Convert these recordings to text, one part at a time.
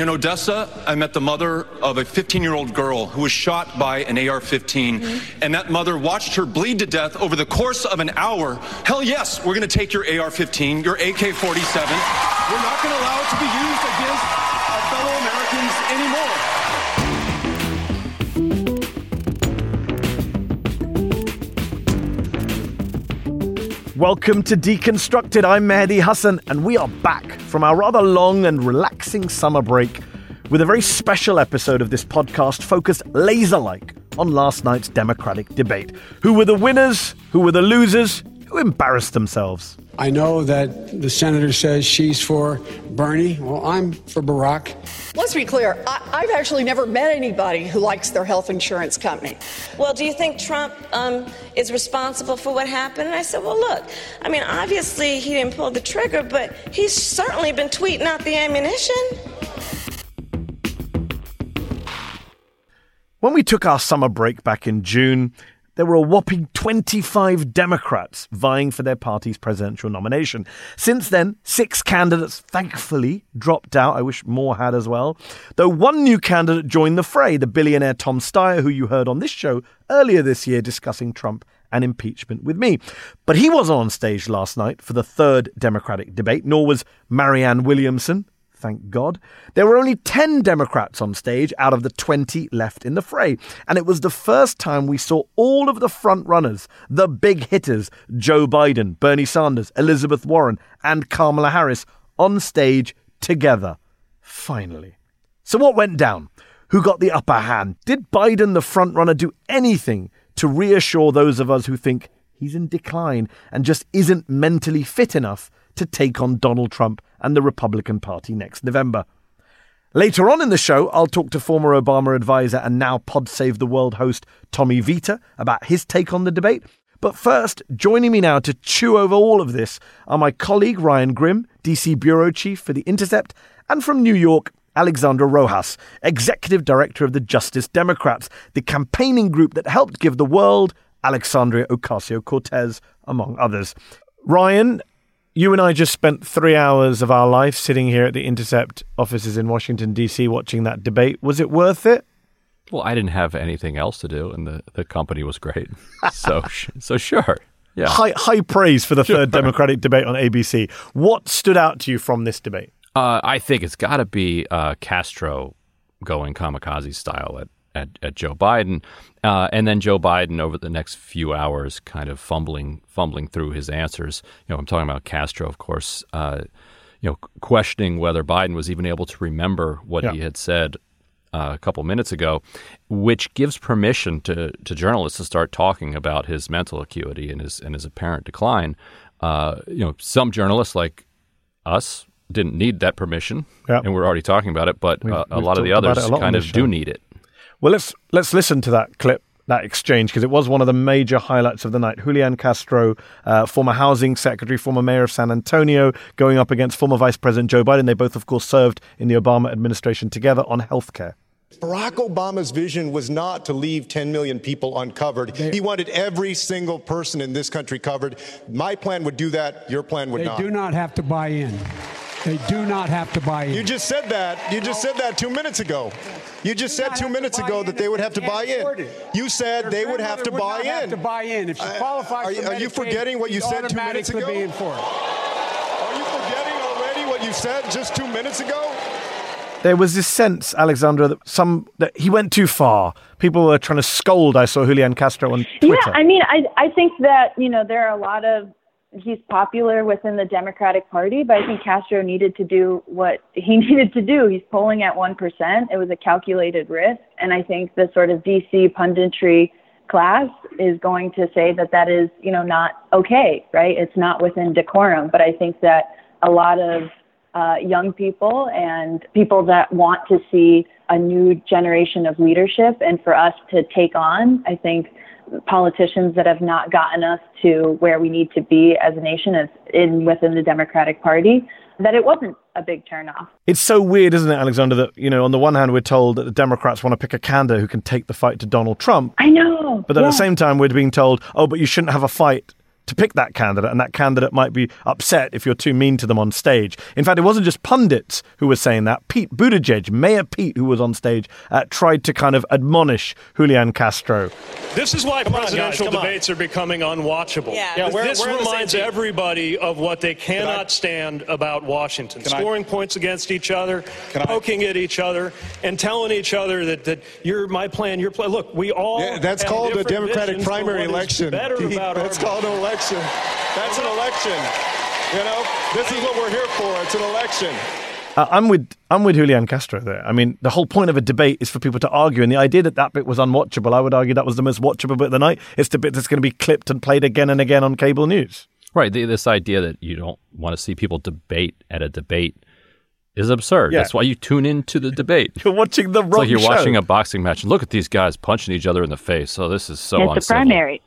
In Odessa, I met the mother of a 15 year old girl who was shot by an AR 15, mm-hmm. and that mother watched her bleed to death over the course of an hour. Hell yes, we're going to take your AR 15, your AK 47. We're not going to allow it to be used against our fellow Americans anymore. Welcome to Deconstructed. I'm Mehdi Hasan, and we are back from our rather long and relaxing summer break with a very special episode of this podcast focused laser like on last night's Democratic debate. Who were the winners? Who were the losers? Who embarrassed themselves? I know that the senator says she's for Bernie. Well, I'm for Barack. Let's be clear. I, I've actually never met anybody who likes their health insurance company. Well, do you think Trump um, is responsible for what happened? And I said, well, look, I mean, obviously he didn't pull the trigger, but he's certainly been tweeting out the ammunition. When we took our summer break back in June, there were a whopping 25 Democrats vying for their party's presidential nomination. Since then, six candidates thankfully dropped out. I wish more had as well. Though one new candidate joined the fray, the billionaire Tom Steyer, who you heard on this show earlier this year discussing Trump and impeachment with me. But he wasn't on stage last night for the third Democratic debate, nor was Marianne Williamson, thank God. There were only 10 Democrats on stage out of the 20 left in the fray. And it was the first time we saw all of the front runners, the big hitters, Joe Biden, Bernie Sanders, Elizabeth Warren, and Kamala Harris, on stage together. Finally. So, what went down? Who got the upper hand? Did Biden, the frontrunner, do anything to reassure those of us who think he's in decline and just isn't mentally fit enough to take on Donald Trump and the Republican Party next November? Later on in the show, I'll talk to former Obama advisor and now Pod Save the World host Tommy Vietor about his take on the debate. But first, joining me now to chew over all of this are my colleague Ryan Grim, DC bureau chief for The Intercept, and from New York, Alexandra Rojas, executive director of the Justice Democrats, the campaigning group that helped give the world Alexandria Ocasio Cortez, among others. Ryan, you and I just spent three hours of our life sitting here at the Intercept offices in Washington, D.C., watching that debate. Was it worth it? Well, I didn't have anything else to do, and the, the company was great. so, so sure. Yeah. High, high praise for the third Democratic debate on ABC. What stood out to you from this debate? Uh, I think it's got to be uh, Castro going kamikaze style at, at, at Joe Biden, uh, and then Joe Biden over the next few hours, kind of fumbling fumbling through his answers. You know, I'm talking about Castro, of course. Uh, you know, questioning whether Biden was even able to remember what Yeah. he had said uh, a couple minutes ago, which gives permission to, to journalists to start talking about his mental acuity and his and his apparent decline. Uh, you know, some journalists like us didn't need that permission, Yeah. and we're already talking about it. But We've- uh, a we've lot of the others it a lot on kind of do need it. Well, let's let's listen to that clip, that exchange, because it was one of the major highlights of the night. Julian Castro, uh, former housing secretary, former mayor of San Antonio, going up against former Vice President Joe Biden. They both, of course, served in the Obama administration together on healthcare. Barack Obama's vision was not to leave 10 million people uncovered. He wanted every single person in this country covered. My plan would do that. Your plan would not They not. do not have to buy in. They do not have to buy in. You just said that. You just said that two minutes ago. You just said two minutes ago that they would have to buy in. it. You said Their they would have to grandmother buy in. Have to buy in if she Uh, qualifies are you- are you forgetting what you said two minutes ago? Be in for it. Are you forgetting already what you said just two minutes ago? There was this sense, Alexandra, that some that he went too far. People were trying to scold. I saw Julian Castro on Twitter. Yeah, I mean, I I think that you know there are a lot of he's popular within the Democratic Party, but I think Castro needed to do what he needed to do. He's polling at one percent. It was a calculated risk, and I think the sort of DC punditry class is going to say that that is you know not okay, right? It's not within decorum. But I think that a lot of uh, young people and people that want to see a new generation of leadership. And for us to take on, I think, politicians that have not gotten us to where we need to be as a nation as in within the Democratic Party, that it wasn't a big turnoff. It's so weird, isn't it, Alexander, that, you know, on the one hand, we're told that the Democrats want to pick a candidate who can take the fight to Donald Trump. I know. But at yeah. the same time, we're being told, oh, but you shouldn't have a fight to pick that candidate, and that candidate might be upset if you're too mean to them on stage. In fact, it wasn't just pundits who were saying that. Pete Buttigieg, Mayor Pete, who was on stage, uh, tried to kind of admonish Julian Castro. This is why come presidential on, debates on. are becoming unwatchable. Yeah, yeah we're, this we're reminds everybody of what they cannot stand about Washington. Scoring I, points against each other, poking I, at each other, and telling each other that, that you're my plan, your plan. Look, we all. Yeah, that's called a Democratic primary election. Better about that's called an election election. That's an election. You know, this is what we're here for. It's an election. Uh, I'm with I'm with Julian Castro there. I mean, the whole point of a debate is for people to argue, and the idea that that bit was unwatchable, I would argue that was the most watchable bit of the night. It's the bit that's going to be clipped and played again and again on cable news. Right. The, this idea that you don't want to see people debate at a debate is absurd. Yeah. That's why you tune into the debate. you're watching the wrong it's like you're show. watching a boxing match. Look at these guys punching each other in the face. Oh, this is so it's uncivil. a primary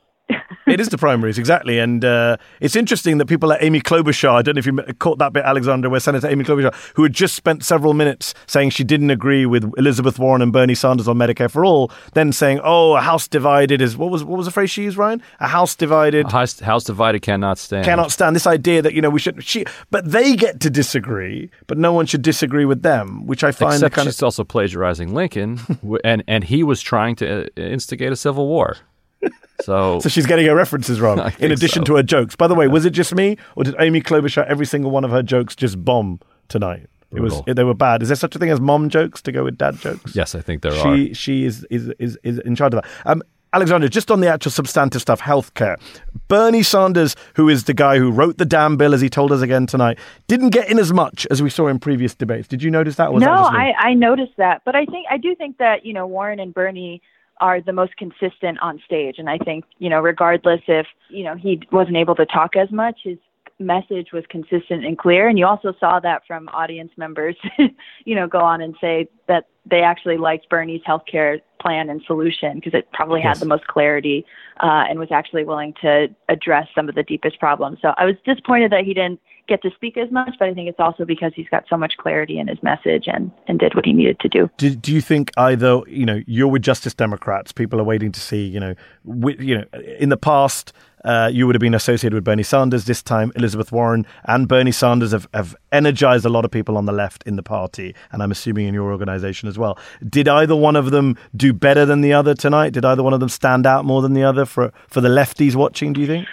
it is the primaries, exactly. And uh, it's interesting that people like Amy Klobuchar, I don't know if you caught that bit, Alexander, where Senator Amy Klobuchar, who had just spent several minutes saying she didn't agree with Elizabeth Warren and Bernie Sanders on Medicare for All, then saying, oh, a house divided is, what was what was the phrase she used, Ryan? A house divided. A house, house divided cannot stand. Cannot stand. This idea that, you know, we should, she, but they get to disagree, but no one should disagree with them, which I find Except kind she's of. also plagiarizing Lincoln, and, and he was trying to uh, instigate a civil war. So, so she's getting her references wrong, in addition so. to her jokes. By the way, was it just me, or did Amy Klobuchar every single one of her jokes just bomb tonight? Brutal. It was they were bad. Is there such a thing as mom jokes to go with dad jokes? Yes, I think there she, are. She is, is is is in charge of that. Um, Alexander, just on the actual substantive stuff, healthcare. Bernie Sanders, who is the guy who wrote the damn bill, as he told us again tonight, didn't get in as much as we saw in previous debates. Did you notice that? no, that I, I noticed that, but I think I do think that you know Warren and Bernie are the most consistent on stage. And I think, you know, regardless if, you know, he wasn't able to talk as much, his message was consistent and clear. And you also saw that from audience members, you know, go on and say that they actually liked Bernie's healthcare plan and solution because it probably yes. had the most clarity uh, and was actually willing to address some of the deepest problems. So I was disappointed that he didn't get to speak as much, but I think it's also because he's got so much clarity in his message and, and did what he needed to do. Do, do you think either, you know, you're with Justice Democrats, people are waiting to see, you know, with, you know, in the past, uh, you would have been associated with Bernie Sanders. This time, Elizabeth Warren and Bernie Sanders have, have energized a lot of people on the left in the party, and I'm assuming in your organization as well. Did either one of them do better than the other tonight? Did either one of them stand out more than the other for, for the lefties watching, do you think?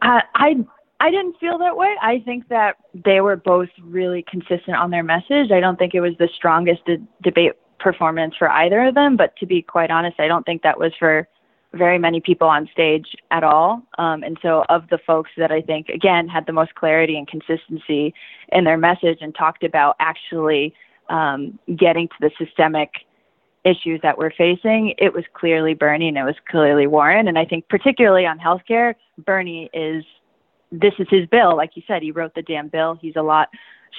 I, I I didn't feel that way. I think that they were both really consistent on their message. I don't think it was the strongest de- debate performance for either of them, but to be quite honest, I don't think that was for very many people on stage at all. Um, and so, of the folks that I think, again, had the most clarity and consistency in their message and talked about actually um, getting to the systemic issues that we're facing, it was clearly Bernie and it was clearly Warren. And I think, particularly on healthcare, Bernie is this is his bill. Like you said, he wrote the damn bill. He's a lot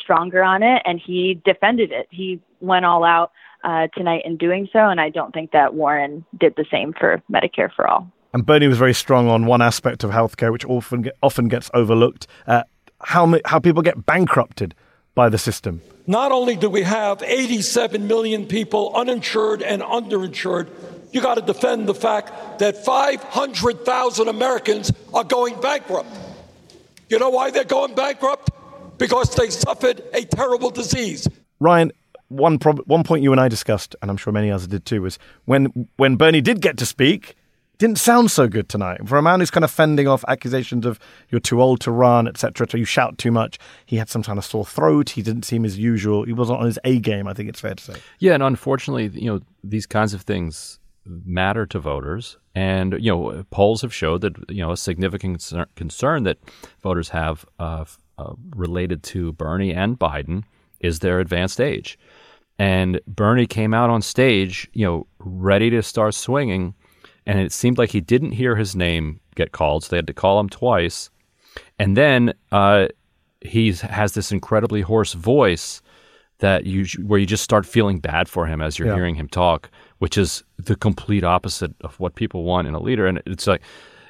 stronger on it, and he defended it. He went all out uh, tonight in doing so, and I don't think that Warren did the same for Medicare for all. And Bernie was very strong on one aspect of healthcare, which often get, often gets overlooked: uh, how how people get bankrupted by the system. Not only do we have 87 million people uninsured and underinsured, you got to defend the fact that 500,000 Americans are going bankrupt. You know why they're going bankrupt? Because they suffered a terrible disease. Ryan, one prob- one point you and I discussed, and I'm sure many others did too, was when when Bernie did get to speak, didn't sound so good tonight. For a man who's kind of fending off accusations of you're too old to run, etc., you shout too much, he had some kind of sore throat. He didn't seem as usual. He wasn't on his A game. I think it's fair to say. Yeah, and unfortunately, you know, these kinds of things matter to voters. And, you know, polls have showed that, you know, a significant concern that voters have uh, uh, related to Bernie and Biden is their advanced age. And Bernie came out on stage, you know, ready to start swinging. And it seemed like he didn't hear his name get called. So they had to call him twice. And then uh, he has this incredibly hoarse voice that you where you just start feeling bad for him as you're Yeah. hearing him talk, which is the complete opposite of what people want in a leader. And it's like,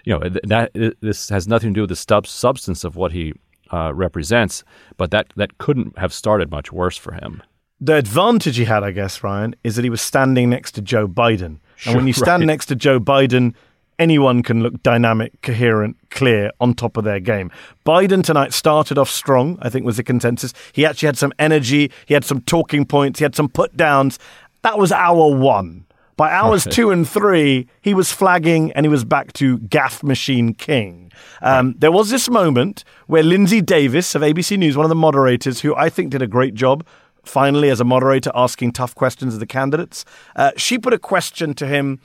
you know, that this has nothing to do with the stub- substance of what he uh, represents, but that that couldn't have started much worse for him. The advantage he had, I guess, Ryan, is that he was standing next to Joe Biden. and when you stand right. next to Joe Biden, anyone can look dynamic, coherent, clear, on top of their game. Biden tonight started off strong, I think was the consensus. He actually had some energy, he had some talking points, he had some put downs. That was hour one. By hours two and three, he was flagging and he was back to gaffe machine king. Um, There was this moment where Linsey Davis of ABC News, one of the moderators, who I think did a great job, finally as a moderator asking tough questions of the candidates, uh, she put a question to him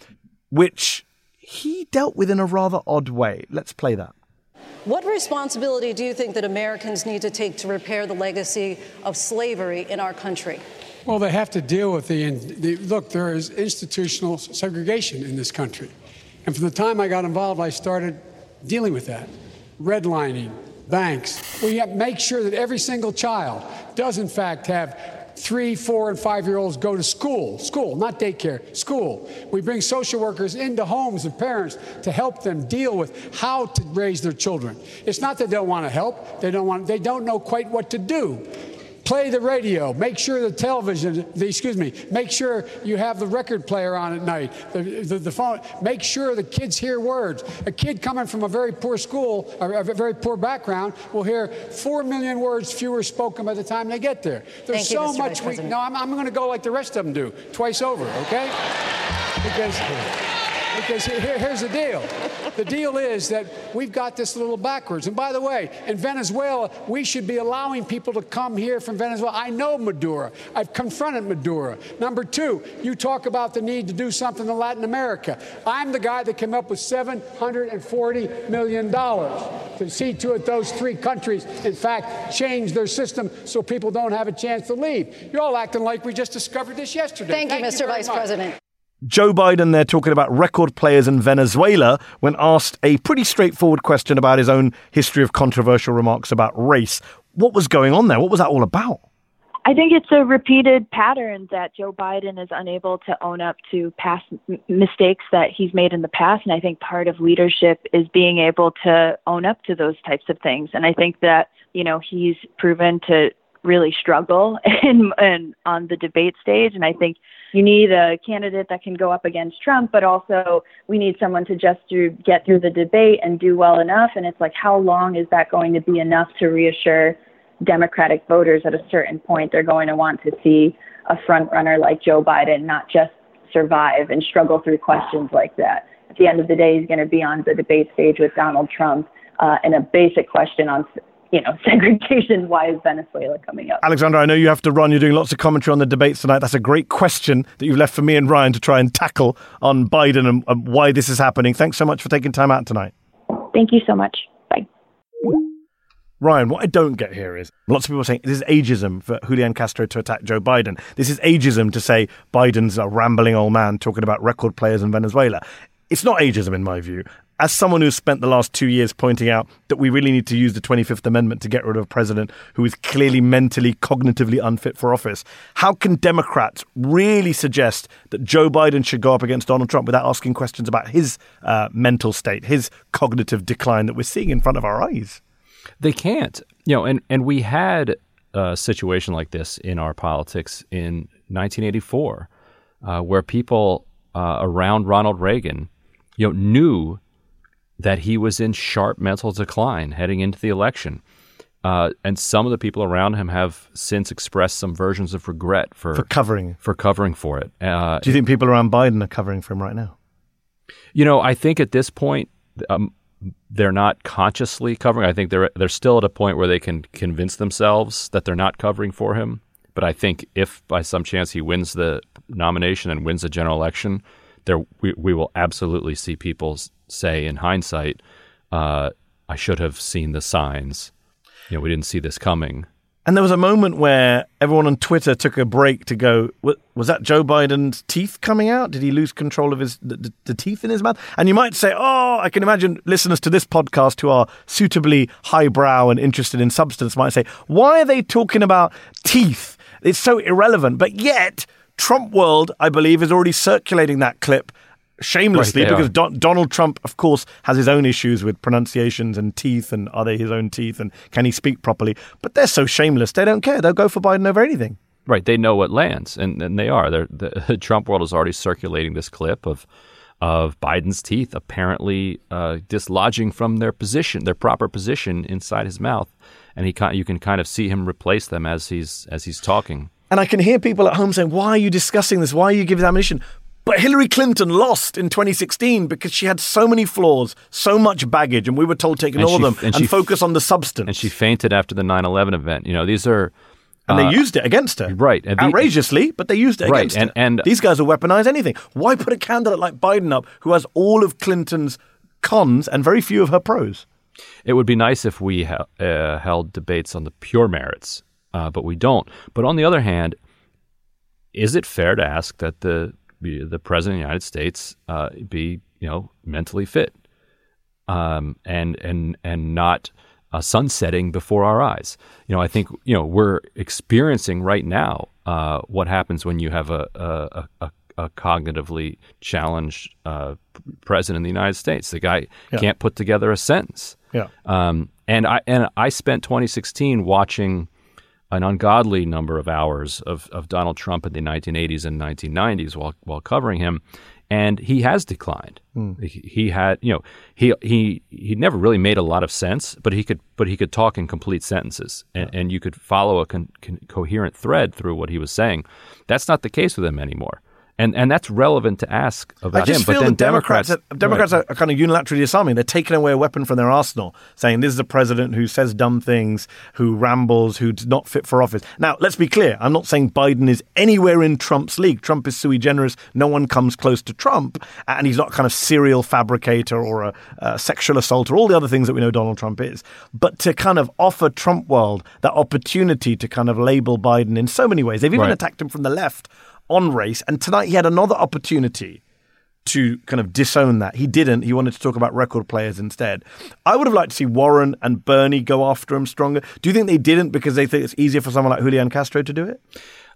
which he dealt with in a rather odd way. Let's play that. What responsibility do you think that Americans need to take to repair the legacy of slavery in our country? Well, they have to deal with the, the look. There is institutional segregation in this country, and from the time I got involved, I started dealing with that. Redlining, banks. We have to make sure that every single child does, in fact, have three, four, and five year olds go to school. School, not daycare, school. We bring social workers into homes of parents to help them deal with how to raise their children. It's not that they don't want to help, they don't want they don't know quite what to do. Play the radio. Make sure the television, the, excuse me, make sure you have the record player on at night, the, the, the phone. Make sure the kids hear words. A kid coming from a very poor school, or a very poor background, will hear four million words fewer spoken by the time they get there. There's Thank so Mr. much we. No, I'm, I'm going to go like the rest of them do, twice over, okay? Because. Because here- here's the deal. The deal is that we've got this a little backwards. And by the way, in Venezuela, we should be allowing people to come here from Venezuela. I know Maduro. I've confronted Maduro. Number two, you talk about the need to do something in Latin America. I'm the guy that came up with $740 million to see to it those three countries, in fact, change their system so people don't have a chance to leave. You're all acting like we just discovered this yesterday. Thank you, Mr. very Vice much. President. Joe Biden there talking about record players in Venezuela when asked a pretty straightforward question about his own history of controversial remarks about race. What was going on there? What was that all about? I think it's a repeated pattern that Joe Biden is unable to own up to past mistakes that he's made in the past. And I think part of leadership is being able to own up to those types of things. And I think that, you know, he's proven to really struggle in, in on the debate stage. And I think you need a candidate that can go up against Trump, but also we need someone to just to get through the debate and do well enough. And it's like, how long is that going to be enough to reassure Democratic voters at a certain point? They're going to want to see a front runner like Joe Biden not just survive and struggle through questions like that. At the end of the day, he's going to be on the debate stage with Donald Trump uh, and a basic question on, you know, segregation. Why is Venezuela coming up? Alexandra, I know you have to run. You're doing lots of commentary on the debates tonight. That's a great question that you've left for me and Ryan to try and tackle on Biden and, and why this is happening. Thanks so much for taking time out tonight. Thank you so much. Bye. Ryan, what I don't get here is lots of people saying this is ageism for Julian Castro to attack Joe Biden. This is ageism to say Biden's a rambling old man talking about record players in Venezuela. It's not ageism, in my view. As someone who's spent the last two years pointing out that we really need to use the 25th Amendment to get rid of a president who is clearly mentally, cognitively unfit for office, how can Democrats really suggest that Joe Biden should go up against Donald Trump without asking questions about his uh, mental state, his cognitive decline that we're seeing in front of our eyes? They can't. You know, and, and we had a situation like this in our politics in 1984, uh, where people uh, around Ronald Reagan, you know, knew that he was in sharp mental decline heading into the election. Uh, and some of the people around him have since expressed some versions of regret for, For covering. for covering for it. Uh, Do you think people around Biden are covering for him right now? you know, I think at this point, um, they're not consciously covering. I think they're they're still at a point where they can convince themselves that they're not covering for him. But I think if by some chance he wins the nomination and wins the general election, there we, we will absolutely see people s- say in hindsight, uh, "I should have seen the signs." You know, we didn't see this coming. And there was a moment where everyone on Twitter took a break to go, was that Joe Biden's teeth coming out? Did he lose control of his the, the, teeth in his mouth? And you might say, oh, I can imagine listeners to this podcast who are suitably highbrow and interested in substance might say, why are they talking about teeth? It's so irrelevant. But yet, Trump World, I believe, is already circulating that clip shamelessly right, because Don- Donald Trump, of course, has his own issues with pronunciations and teeth and are they his own teeth and can he speak properly? But they're so shameless, they don't care. They'll go for Biden over anything. Right. They know what lands, and, and they are. They're, the Trump world is already circulating this clip of of Biden's teeth apparently uh, dislodging from their position, their proper position inside his mouth, and he you can kind of see him replace them as he's as he's talking. And I can hear people at home saying, "Why are you discussing this? Why are you giving ammunition?" But Hillary Clinton lost in 2016 because she had so many flaws, so much baggage, and we were told to ignore she, them and, and focus on the substance. And she fainted after the 9 11 event. You know, these are. And uh, they used it against her. Right. The, Outrageously, but they used it right. against and, her. And These guys will weaponize anything. Why put a candidate like Biden up who has all of Clinton's cons and very few of her pros? It would be nice if we ha- uh, held debates on the pure merits, uh, but we don't. But on the other hand, is it fair to ask that the the president of the United States uh, be you know mentally fit um, and and and not uh, sunsetting before our eyes. You know, I think you know we're experiencing right now uh, what happens when you have a a, a, a cognitively challenged uh, president of the United States. The guy yeah. can't put together a sentence. Yeah. Um, and I and I spent 2016 watching an ungodly number of hours of, of Donald Trump in the 1980s and 1990s while while covering him, and he has declined. Mm. He, he, had, you know, he he he never really made a lot of sense, but he could but he could talk in complete sentences, and, yeah. and you could follow a con, con, coherent thread through what he was saying. That's not the case with him anymore. And and that's relevant to ask about him. But then Democrats Democrats, are, Democrats right. are kind of unilaterally disarming. They're taking away a weapon from their arsenal, saying this is a president who says dumb things, who rambles, who's not fit for office. Now, let's be clear. I'm not saying Biden is anywhere in Trump's league. Trump is sui generis. No one comes close to Trump, and he's not kind of serial fabricator or a, a sexual assault or all the other things that we know Donald Trump is. But to kind of offer Trump world that opportunity to kind of label Biden in so many ways, they've even right. attacked him from the left on race. And tonight he had another opportunity to kind of disown that. He didn't. He wanted to talk about record players instead. I would have liked to see Warren and Bernie go after him stronger. Do you think they didn't because they think it's easier for someone like Julian Castro to do it?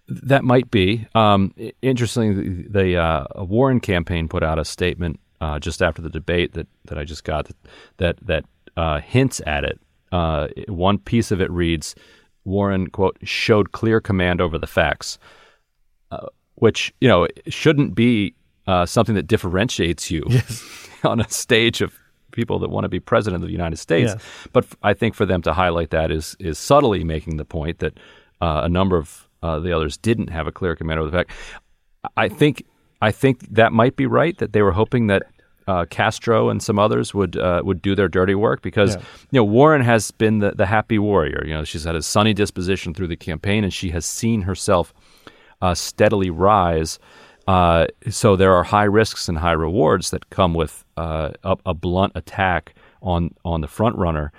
That might be. Um, interestingly, the uh, Warren campaign put out a statement uh, just after the debate that, that I just got that that, uh, hints at it. Uh, one piece of it reads, "Warren quote showed clear command over the facts." Which you know shouldn't be uh, something that differentiates you yes. on a stage of people that want to be president of the United States. Yes. But I think for them to highlight that is is subtly making the point that uh, a number of uh, the others didn't have a clear command of the fact. I think I think that might be right that they were hoping that uh, Castro and some others would uh, would do their dirty work because yeah. you know Warren has been the, the happy warrior. You know she's had a sunny disposition through the campaign and she has seen herself uh, steadily rise. Uh, so there are high risks and high rewards that come with uh, a, a, blunt attack on on the front runner.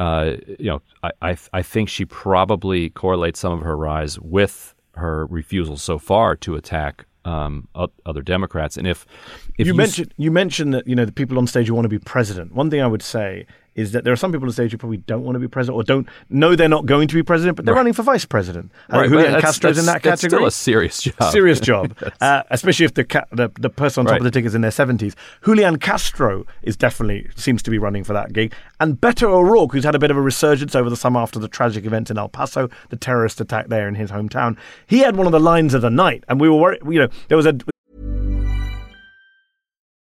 Uh, you know, I, I, I think she probably correlates some of her rise with her refusal so far to attack um, other Democrats. And if, if you, you mentioned you mentioned that you know the people on stage who want to be president, one thing I would say is that there are some people on stage who probably don't want to be president or don't know they're not going to be president, but they're right. running for vice president. Uh, right, Julian Castro's in that category. Still a serious job. Serious job, uh, especially if the, ca- the, the person on top right. of the ticket is in their seventies. Julian Castro is definitely seems to be running for that gig, and Beto O'Rourke, who's had a bit of a resurgence over the summer after the tragic events in El Paso, the terrorist attack there in his hometown. He had one of the lines of the night, and we were worried. You know, there was a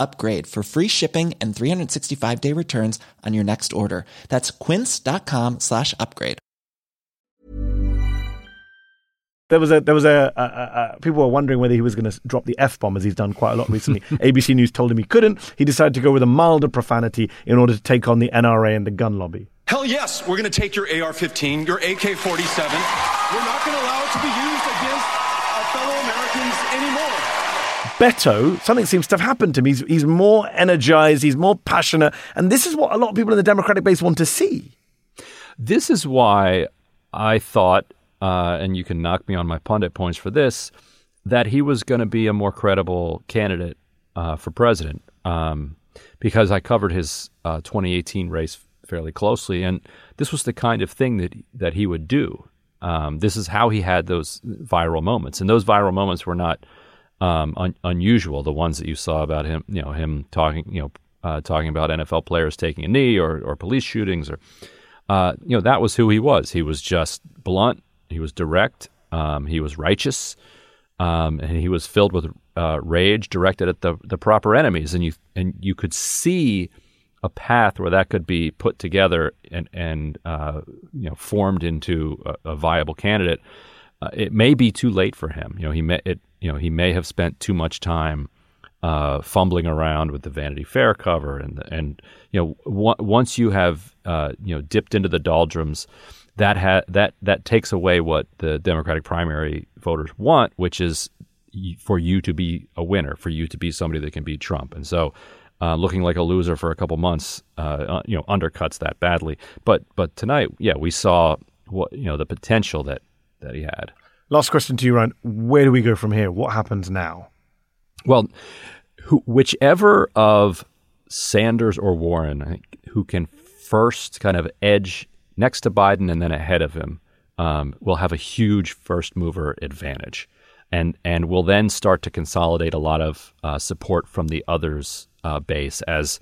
upgrade for free shipping and 365 day returns on your next order. That's quince.com slash upgrade. There was a there was a, a, a, a people were wondering whether he was going to drop the f bomb as he's done quite a lot recently. ABC News told him he couldn't. He decided to go with a milder profanity in order to take on the NRA and the gun lobby. Hell yes, we're going to take your AR 15, your AK 47. We're not going to allow it to be used against our fellow Americans anymore. Beto, something seems to have happened to him. He's, he's more energized, he's more passionate, and this is what a lot of people in the Democratic base want to see. This is why I thought, uh, and you can knock me on my pundit points for this, that he was going to be a more credible candidate uh, for president. Um, because I covered his uh, 2018 race fairly closely, and this was the kind of thing that that he would do. Um, this is how he had those viral moments, and those viral moments were not um, un- unusual. The ones that you saw about him, you know, him talking, you know, uh, talking about NFL players taking a knee or or police shootings, or uh, you know, that was who he was. He was just blunt. He was direct. Um, he was righteous, um, and he was filled with uh, rage directed at the the proper enemies. And you and you could see a path where that could be put together and and uh, you know formed into a, a viable candidate. Uh, it may be too late for him. You know, he it you know he may have spent too much time uh, fumbling around with the Vanity Fair cover and and you know w- once you have uh, you know dipped into the doldrums, that ha- that that takes away what the Democratic primary voters want, which is for you to be a winner, for you to be somebody that can beat Trump, and so uh, looking like a loser for a couple months, uh, uh, you know, undercuts that badly. But but tonight, yeah, we saw what you know the potential that that he had. Last question to you, Ryan. Where do we go from here? What happens now? Well, whichever of Sanders or Warren, who can first kind of edge next to Biden and then ahead of him, um, will have a huge first mover advantage, and and will then start to consolidate a lot of uh, support from the others uh, base. As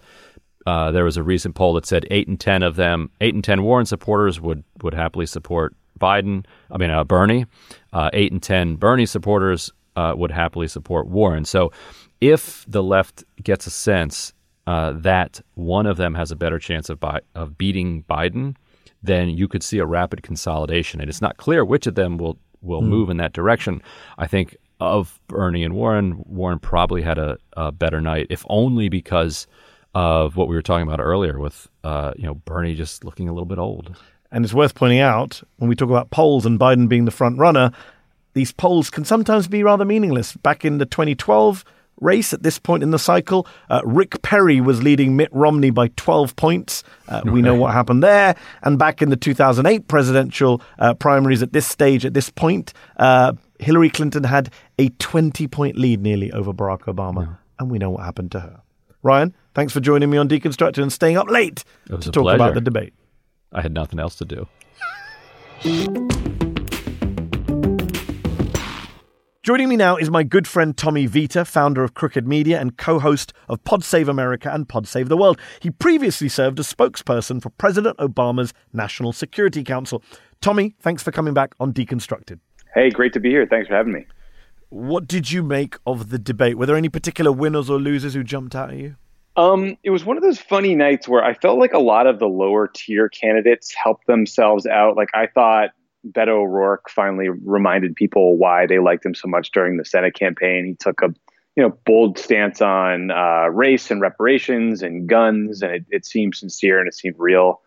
uh, there was a recent poll that said eight and ten of them, eight and ten Warren supporters would would happily support Biden. I mean uh, Bernie. Uh, eight and ten Bernie supporters uh, would happily support Warren. So if the left gets a sense uh, that one of them has a better chance of bi- of beating Biden, then you could see a rapid consolidation. And it's not clear which of them will will mm. move in that direction. I think of Bernie and Warren, Warren probably had a, a, better night, if only because of what we were talking about earlier with uh, you know Bernie just looking a little bit old. And it's worth pointing out when we talk about polls and Biden being the front runner, these polls can sometimes be rather meaningless. Back in the 2012 race at this point in the cycle. Uh, Rick Perry was leading Mitt Romney by 12 points. Uh, okay. We know what happened there. And back in the 2008 presidential uh, primaries at this stage, at this point, uh, Hillary Clinton had a 20 point lead nearly over Barack Obama. Yeah. And we know what happened to her. Ryan, thanks for joining me on Deconstructed and staying up late to talk pleasure. about the debate. I had nothing else to do. Joining me now is my good friend Tommy Vietor, founder of Crooked Media and co host of Pod Save America and Pod Save the World. He previously served as spokesperson for President Obama's National Security Council. Tommy, thanks for coming back on Deconstructed. Hey, great to be here. Thanks for having me. What did you make of the debate? Were there any particular winners or losers who jumped out at you? Um, it was one of those funny nights where I felt like a lot of the lower tier candidates helped themselves out. Like I thought Beto O'Rourke finally reminded people why they liked him so much during the Senate campaign. He took a you know bold stance on uh, race and reparations and guns, and it, it seemed sincere and it seemed real.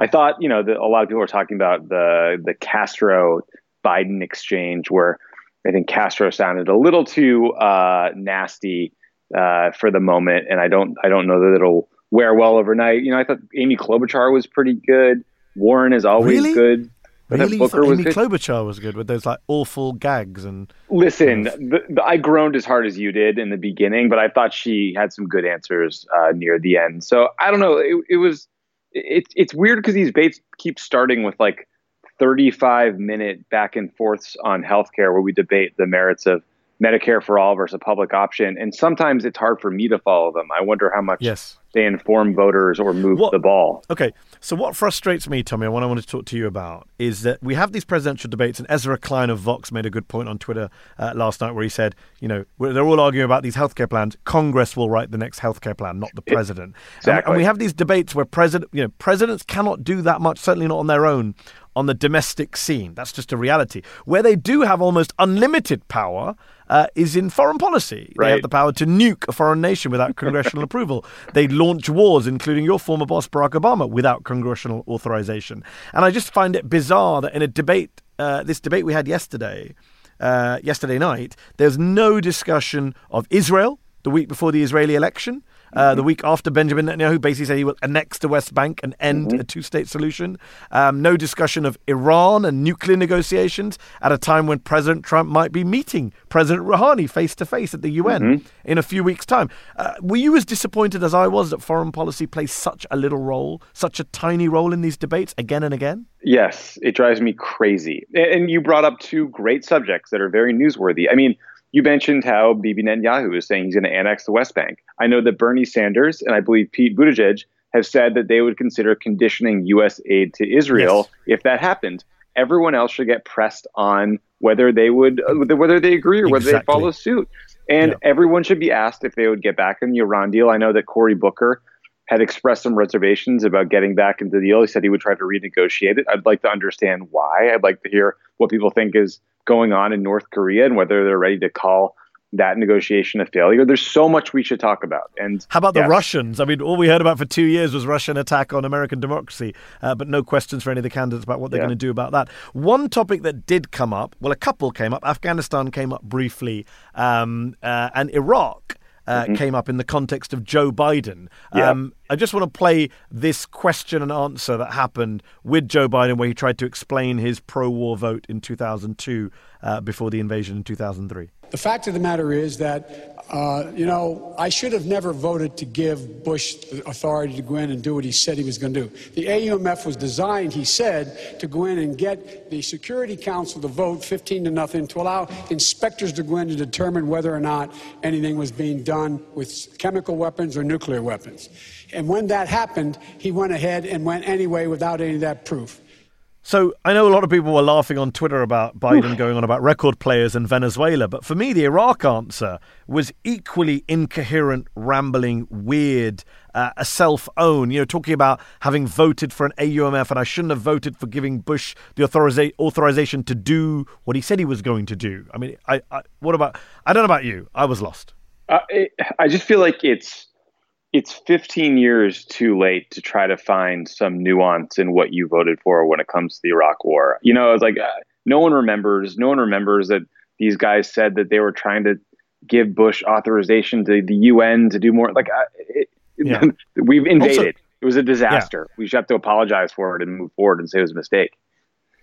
I thought you know a lot of people were talking about the the Castro Biden exchange where I think Castro sounded a little too uh, nasty uh, for the moment, and I don't I don't know that it'll wear well overnight. You know, I thought Amy Klobuchar was pretty good. Warren is always really? good. Really, Booker Amy was Klobuchar was good with those like awful gags and. Listen, the, the, I groaned as hard as you did in the beginning, but I thought she had some good answers uh, near the end. So I don't know. It, it was. It, it's weird because these debates keep starting with like 35 minute back and forths on healthcare where we debate the merits of Medicare for all versus a public option. And sometimes it's hard for me to follow them. I wonder how much yes. they inform voters or move what, the ball. Okay. So, what frustrates me, Tommy, and what I want to talk to you about is that we have these presidential debates, and Ezra Klein of Vox made a good point on Twitter uh, last night where he said, you know, they're all arguing about these healthcare plans. Congress will write the next healthcare plan, not the president. Exactly. And, and we have these debates where president, you know, presidents cannot do that much, certainly not on their own, on the domestic scene. That's just a reality. Where they do have almost unlimited power uh, is in foreign policy. Right. They have the power to nuke a foreign nation without congressional approval. They launch wars, including your former boss, Barack Obama, without congressional authorization. And I just find it bizarre that in a debate, uh, this debate we had yesterday, uh, yesterday night, there's no discussion of Israel the week before the Israeli election. Uh, the week after Benjamin Netanyahu basically said he will annex the West Bank and end Mm-hmm. a two state solution. Um, no discussion of Iran and nuclear negotiations at a time when President Trump might be meeting President Rouhani face to face at the UN Mm-hmm. in a few weeks' time. Uh, were you as disappointed as I was that foreign policy plays such a little role, such a tiny role in these debates again and again? Yes, it drives me crazy. And you brought up two great subjects that are very newsworthy. I mean, you mentioned how Bibi Netanyahu is saying he's going to annex the West Bank. I know that Bernie Sanders and I believe Pete Buttigieg have said that they would consider conditioning U.S. aid to Israel if that happened. Everyone else should get pressed on whether they would, uh, whether they agree or whether they follow suit. And Yeah. everyone should be asked if they would get back in the Iran deal. I know that Cory Booker had expressed some reservations about getting back into the deal. He said he would try to renegotiate it. I'd like to understand why. I'd like to hear what people think is going on in North Korea and whether they're ready to call that negotiation a failure. There's so much we should talk about. And How about the Russians? I mean, all we heard about for two years was Russian attack on American democracy, uh, but no questions for any of the candidates about what they're Yeah. going to do about that. One topic that did come up, well, a couple came up. Afghanistan came up briefly, um, uh, and Iraq. Uh, Came up in the context of Joe Biden. Yeah. Um, I just want to play this question and answer that happened with Joe Biden, where he tried to explain his pro war vote in 2002 uh, before the invasion in 2003. The fact of the matter is that, uh, you know, I should have never voted to give Bush the authority to go in and do what he said he was going to do. The AUMF was designed, he said, to go in and get the Security Council to vote 15 to nothing to allow inspectors to go in to determine whether or not anything was being done with chemical weapons or nuclear weapons. And when that happened, he went ahead and went anyway without any of that proof. So I know a lot of people were laughing on Twitter about Biden going on about record players and Venezuela, but for me, the Iraq answer was equally incoherent, rambling, weird, uh, a self-own. You know, talking about having voted for an AUMF and I shouldn't have voted for giving Bush the authoriza- authorization to do what he said he was going to do. I mean, I, I what about? I don't know about you. I was lost. Uh, it, I just feel like it's it's 15 years too late to try to find some nuance in what you voted for when it comes to the Iraq War. You know, it's like uh, no one remembers. No one remembers that these guys said that they were trying to give Bush authorization to the UN to do more. Like uh, it, Yeah. we've invaded. Also- it was a disaster. We should have to apologize for it and move forward and say it was a mistake.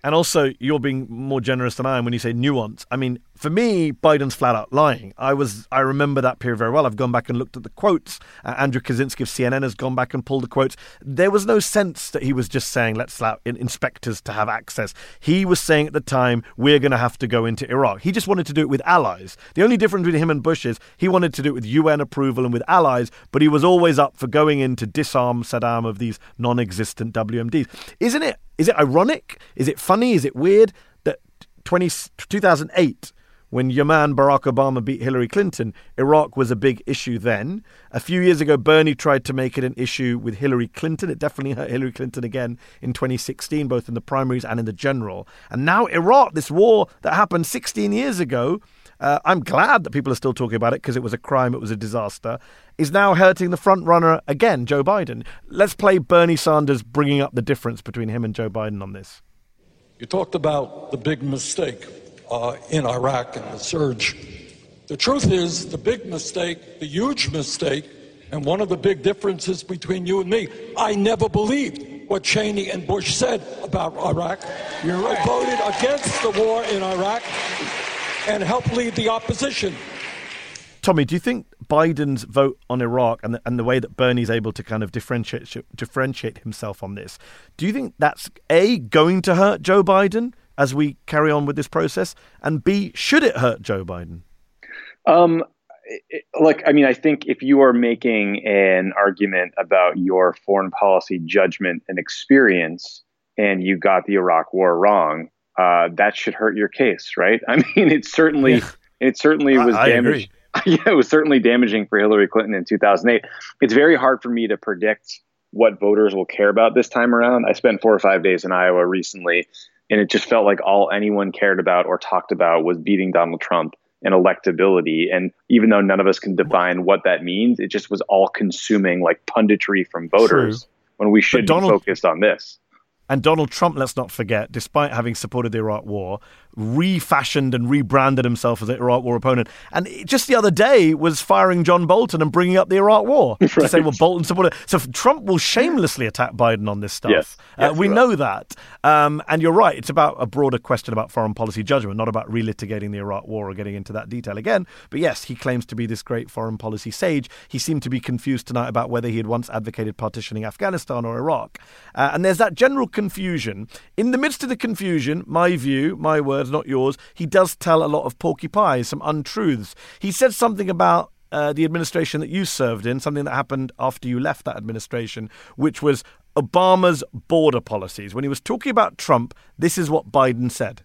And also, you're being more generous than I am when you say nuance. I mean, for me, Biden's flat out lying. I was, I remember that period very well. I've gone back and looked at the quotes. Uh, Andrew Kaczynski of CNN has gone back and pulled the quotes. There was no sense that he was just saying, let's allow in- inspectors to have access. He was saying at the time, we're going to have to go into Iraq. He just wanted to do it with allies. The only difference between him and Bush is he wanted to do it with UN approval and with allies, but he was always up for going in to disarm Saddam of these non existent WMDs. Isn't it? Is it ironic? Is it funny? Is it weird that 20, 2008, when your man Barack Obama beat Hillary Clinton, Iraq was a big issue then. A few years ago, Bernie tried to make it an issue with Hillary Clinton. It definitely hurt Hillary Clinton again in 2016, both in the primaries and in the general. And now Iraq, this war that happened 16 years ago, uh, I'm glad that people are still talking about it because it was a crime, it was a disaster, is now hurting the front runner again, Joe Biden. Let's play Bernie Sanders bringing up the difference between him and Joe Biden on this. You talked about the big mistake uh, in Iraq and the surge. The truth is, the big mistake, the huge mistake, and one of the big differences between you and me, I never believed what Cheney and Bush said about Iraq. You're right. Voted against the war in Iraq and helped lead the opposition. Tommy, do you think Biden's vote on Iraq and the, and the way that Bernie's able to kind of differentiate differentiate himself on this, do you think that's a going to hurt Joe Biden as we carry on with this process, and b should it hurt Joe Biden? Um, like I mean, I think if you are making an argument about your foreign policy judgment and experience, and you got the Iraq War wrong, uh, that should hurt your case, right? I mean, it certainly yeah. it certainly was I, I damaged. yeah, it was certainly damaging for Hillary Clinton in 2008. It's very hard for me to predict what voters will care about this time around. I spent four or five days in Iowa recently, and it just felt like all anyone cared about or talked about was beating Donald Trump and electability. And even though none of us can define what that means, it just was all consuming like punditry from voters True. when we should Donald, be focused on this. And Donald Trump, let's not forget, despite having supported the Iraq War, refashioned and rebranded himself as an Iraq War opponent. And just the other day was firing John Bolton and bringing up the Iraq War right. to say, well, Bolton supported. So Trump will shamelessly attack Biden on this stuff. Yes. Uh, yes we know that. Um, and you're right. It's about a broader question about foreign policy judgment, not about relitigating the Iraq War or getting into that detail again. But yes, he claims to be this great foreign policy sage. He seemed to be confused tonight about whether he had once advocated partitioning Afghanistan or Iraq. Uh, and there's that general confusion. In the midst of the confusion, my view, my word, words, not yours, he does tell a lot of porky pies, some untruths. He said something about uh, the administration that you served in, something that happened after you left that administration, which was Obama's border policies. When he was talking about Trump, this is what Biden said.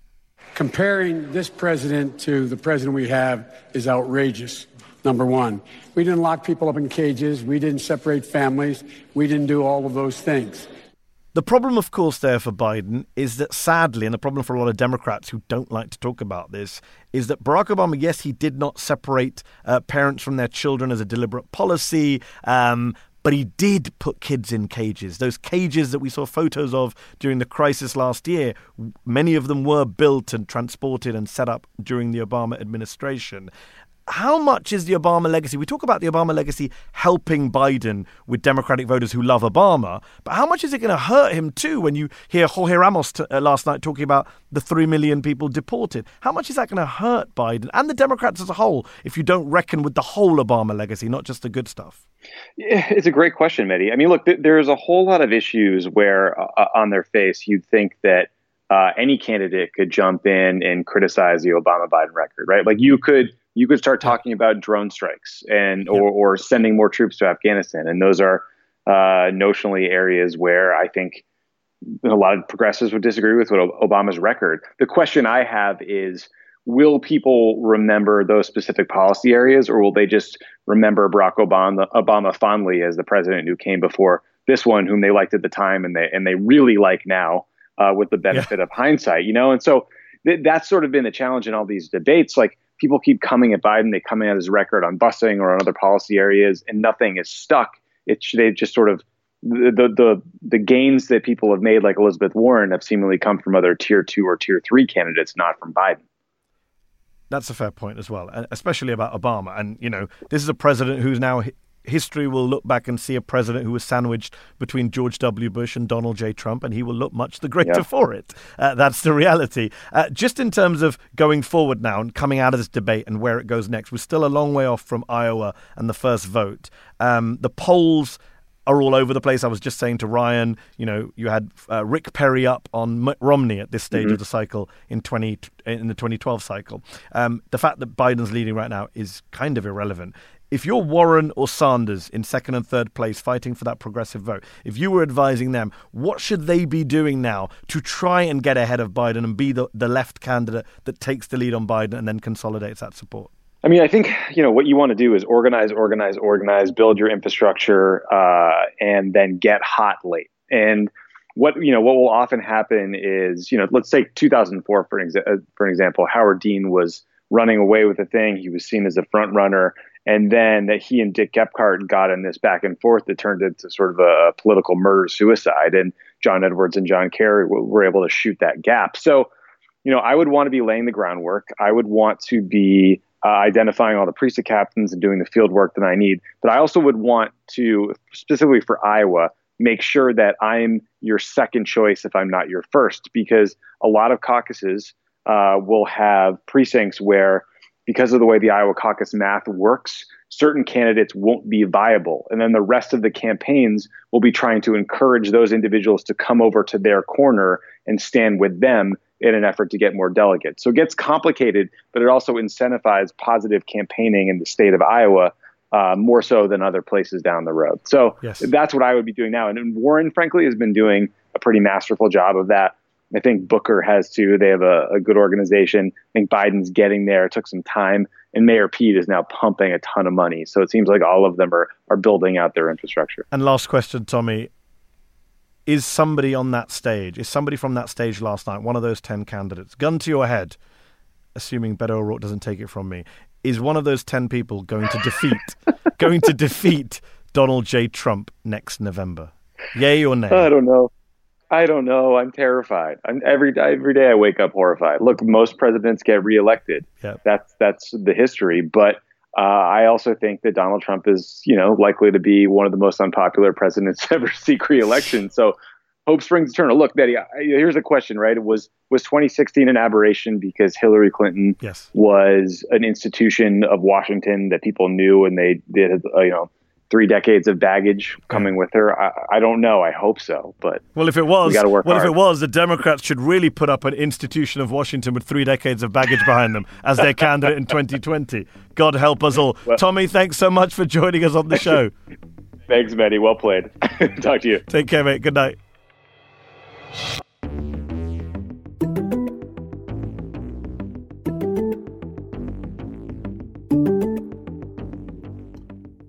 Comparing this president to the president we have is outrageous. Number one, we didn't lock people up in cages. We didn't separate families. We didn't do all of those things. The problem, of course, there for Biden is that sadly, and the problem for a lot of Democrats who don't like to talk about this, is that Barack Obama, yes, he did not separate uh, parents from their children as a deliberate policy. Um, but he did put kids in cages. Those cages that we saw photos of during the crisis last year, many of them were built and transported and set up during the Obama administration how much is the Obama legacy? We talk about the Obama legacy helping Biden with Democratic voters who love Obama, but how much is it going to hurt him too when you hear Jorge Ramos t- uh, last night talking about the 3 million people deported? How much is that going to hurt Biden and the Democrats as a whole if you don't reckon with the whole Obama legacy, not just the good stuff? Yeah, it's a great question, Mehdi. I mean, look, th- there's a whole lot of issues where uh, uh, on their face you'd think that uh, any candidate could jump in and criticize the Obama Biden record, right? Like you could you could start talking about drone strikes and or, or sending more troops to Afghanistan, and those are uh, notionally areas where I think a lot of progressives would disagree with what Obama's record. The question I have is. Will people remember those specific policy areas, or will they just remember Barack Obama, Obama fondly as the president who came before this one, whom they liked at the time and they and they really like now uh, with the benefit yeah. of hindsight? You know, and so th- that's sort of been the challenge in all these debates. Like people keep coming at Biden. They come at his record on busing or on other policy areas, and nothing is stuck. It's they just sort of the, the the the gains that people have made, like Elizabeth Warren, have seemingly come from other tier two or tier three candidates, not from Biden. That's a fair point as well, especially about Obama. And you know, this is a president who's now history will look back and see a president who was sandwiched between George W. Bush and Donald J. Trump, and he will look much the greater yeah. for it. Uh, that's the reality. Uh, just in terms of going forward now and coming out of this debate and where it goes next, we're still a long way off from Iowa and the first vote. Um, the polls are all over the place. I was just saying to Ryan, you know, you had uh, Rick Perry up on Mitt Romney at this stage mm-hmm. of the cycle in twenty in the 2012 cycle. Um, the fact that Biden's leading right now is kind of irrelevant if you're Warren or Sanders in second and third place fighting for that progressive vote, if you were advising them, what should they be doing now to try and get ahead of Biden and be the, the left candidate that takes the lead on Biden and then consolidates that support? I mean, I think you know what you want to do is organize, organize, organize, build your infrastructure, uh, and then get hot late. And what you know, what will often happen is, you know, let's take 2004 for an, exa- uh, for an example. Howard Dean was running away with the thing. He was seen as a front runner and then that he and Dick Gephardt got in this back and forth that turned into sort of a political murder suicide, and John Edwards and John Kerry were able to shoot that gap. So, you know, I would want to be laying the groundwork. I would want to be uh, identifying all the precinct captains and doing the field work that I need. But I also would want to, specifically for Iowa, make sure that I'm your second choice if I'm not your first, because a lot of caucuses uh, will have precincts where because of the way the Iowa caucus math works, certain candidates won't be viable. And then the rest of the campaigns will be trying to encourage those individuals to come over to their corner and stand with them in an effort to get more delegates. So it gets complicated, but it also incentivizes positive campaigning in the state of Iowa uh, more so than other places down the road. So yes. that's what I would be doing now. And, and Warren, frankly, has been doing a pretty masterful job of that. I think Booker has too. They have a, a, good organization. I think Biden's getting there. It took some time. And Mayor Pete is now pumping a ton of money. So it seems like all of them are, are building out their infrastructure. And last question, Tommy. Is somebody on that stage, is somebody from that stage last night, one of those 10 candidates, gun to your head, assuming Beto O'Rourke doesn't take it from me, is one of those 10 people going to defeat, going to defeat Donald J. Trump next November? Yay or nay? I don't know. I don't know. I'm terrified. I'm every every day I wake up horrified. Look, most presidents get reelected. Yep. That's that's the history. But uh, I also think that Donald Trump is, you know, likely to be one of the most unpopular presidents ever seek reelection. So hope springs eternal. Look, Mehdi, here's a question, right? It was was 2016 an aberration because Hillary Clinton yes. was an institution of Washington that people knew and they did, uh, you know, three decades of baggage coming with her. I, I, don't know. I hope so, but well, if it was, we work well, hard. if it was, the Democrats should really put up an institution of Washington with three decades of baggage behind them as their candidate in 2020. God help us all. Well, Tommy, thanks so much for joining us on the show. thanks, Mehdi. Well played. Talk to you. Take care, mate. Good night.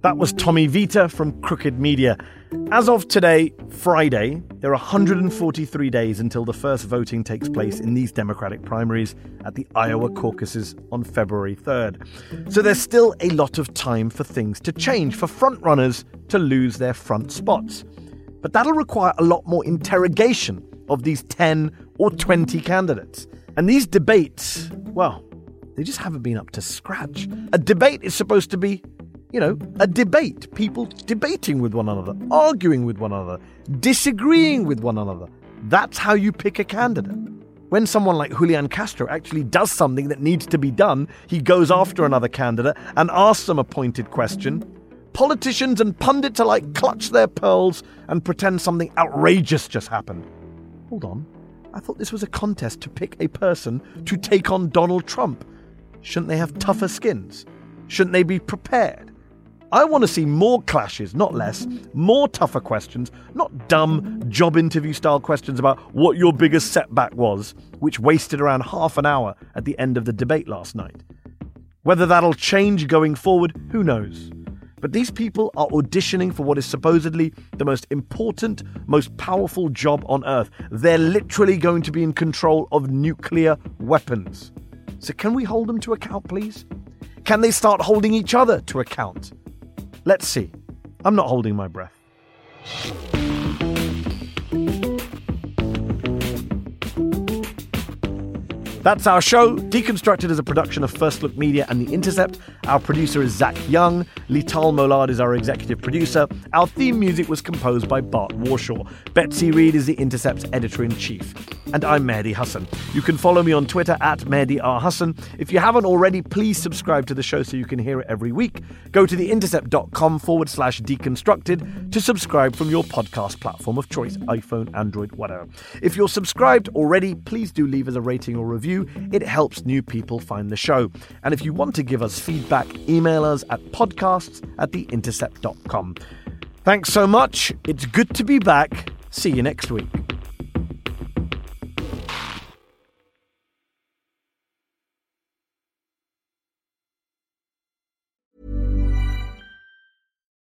That was Tommy Vietor from Crooked Media. As of today, Friday, there are 143 days until the first voting takes place in these Democratic primaries at the Iowa caucuses on February 3rd. So there's still a lot of time for things to change, for frontrunners to lose their front spots. But that'll require a lot more interrogation of these 10 or 20 candidates. And these debates, well, they just haven't been up to scratch. A debate is supposed to be you know, a debate. People debating with one another, arguing with one another, disagreeing with one another. That's how you pick a candidate. When someone like Julian Castro actually does something that needs to be done, he goes after another candidate and asks them a pointed question. Politicians and pundits alike clutch their pearls and pretend something outrageous just happened. Hold on. I thought this was a contest to pick a person to take on Donald Trump. Shouldn't they have tougher skins? Shouldn't they be prepared? I want to see more clashes, not less, more tougher questions, not dumb job interview style questions about what your biggest setback was, which wasted around half an hour at the end of the debate last night. Whether that'll change going forward, who knows? But these people are auditioning for what is supposedly the most important, most powerful job on earth. They're literally going to be in control of nuclear weapons. So, can we hold them to account, please? Can they start holding each other to account? Let's see. I'm not holding my breath. That's our show. Deconstructed is a production of First Look Media and The Intercept. Our producer is Zach Young. Leital Molad is our executive producer. Our theme music was composed by Bart Warshaw. Betsy Reed is The Intercept's editor in chief. And I'm Mehdi Hasan. You can follow me on Twitter at Mehdi R. Hasan. If you haven't already, please subscribe to the show so you can hear it every week. Go to theintercept.com forward slash deconstructed to subscribe from your podcast platform of choice iPhone, Android, whatever. If you're subscribed already, please do leave us a rating or review, it helps new people find the show. And if you want to give us feedback, email us at podcasts at theintercept.com. Thanks so much. It's good to be back. See you next week.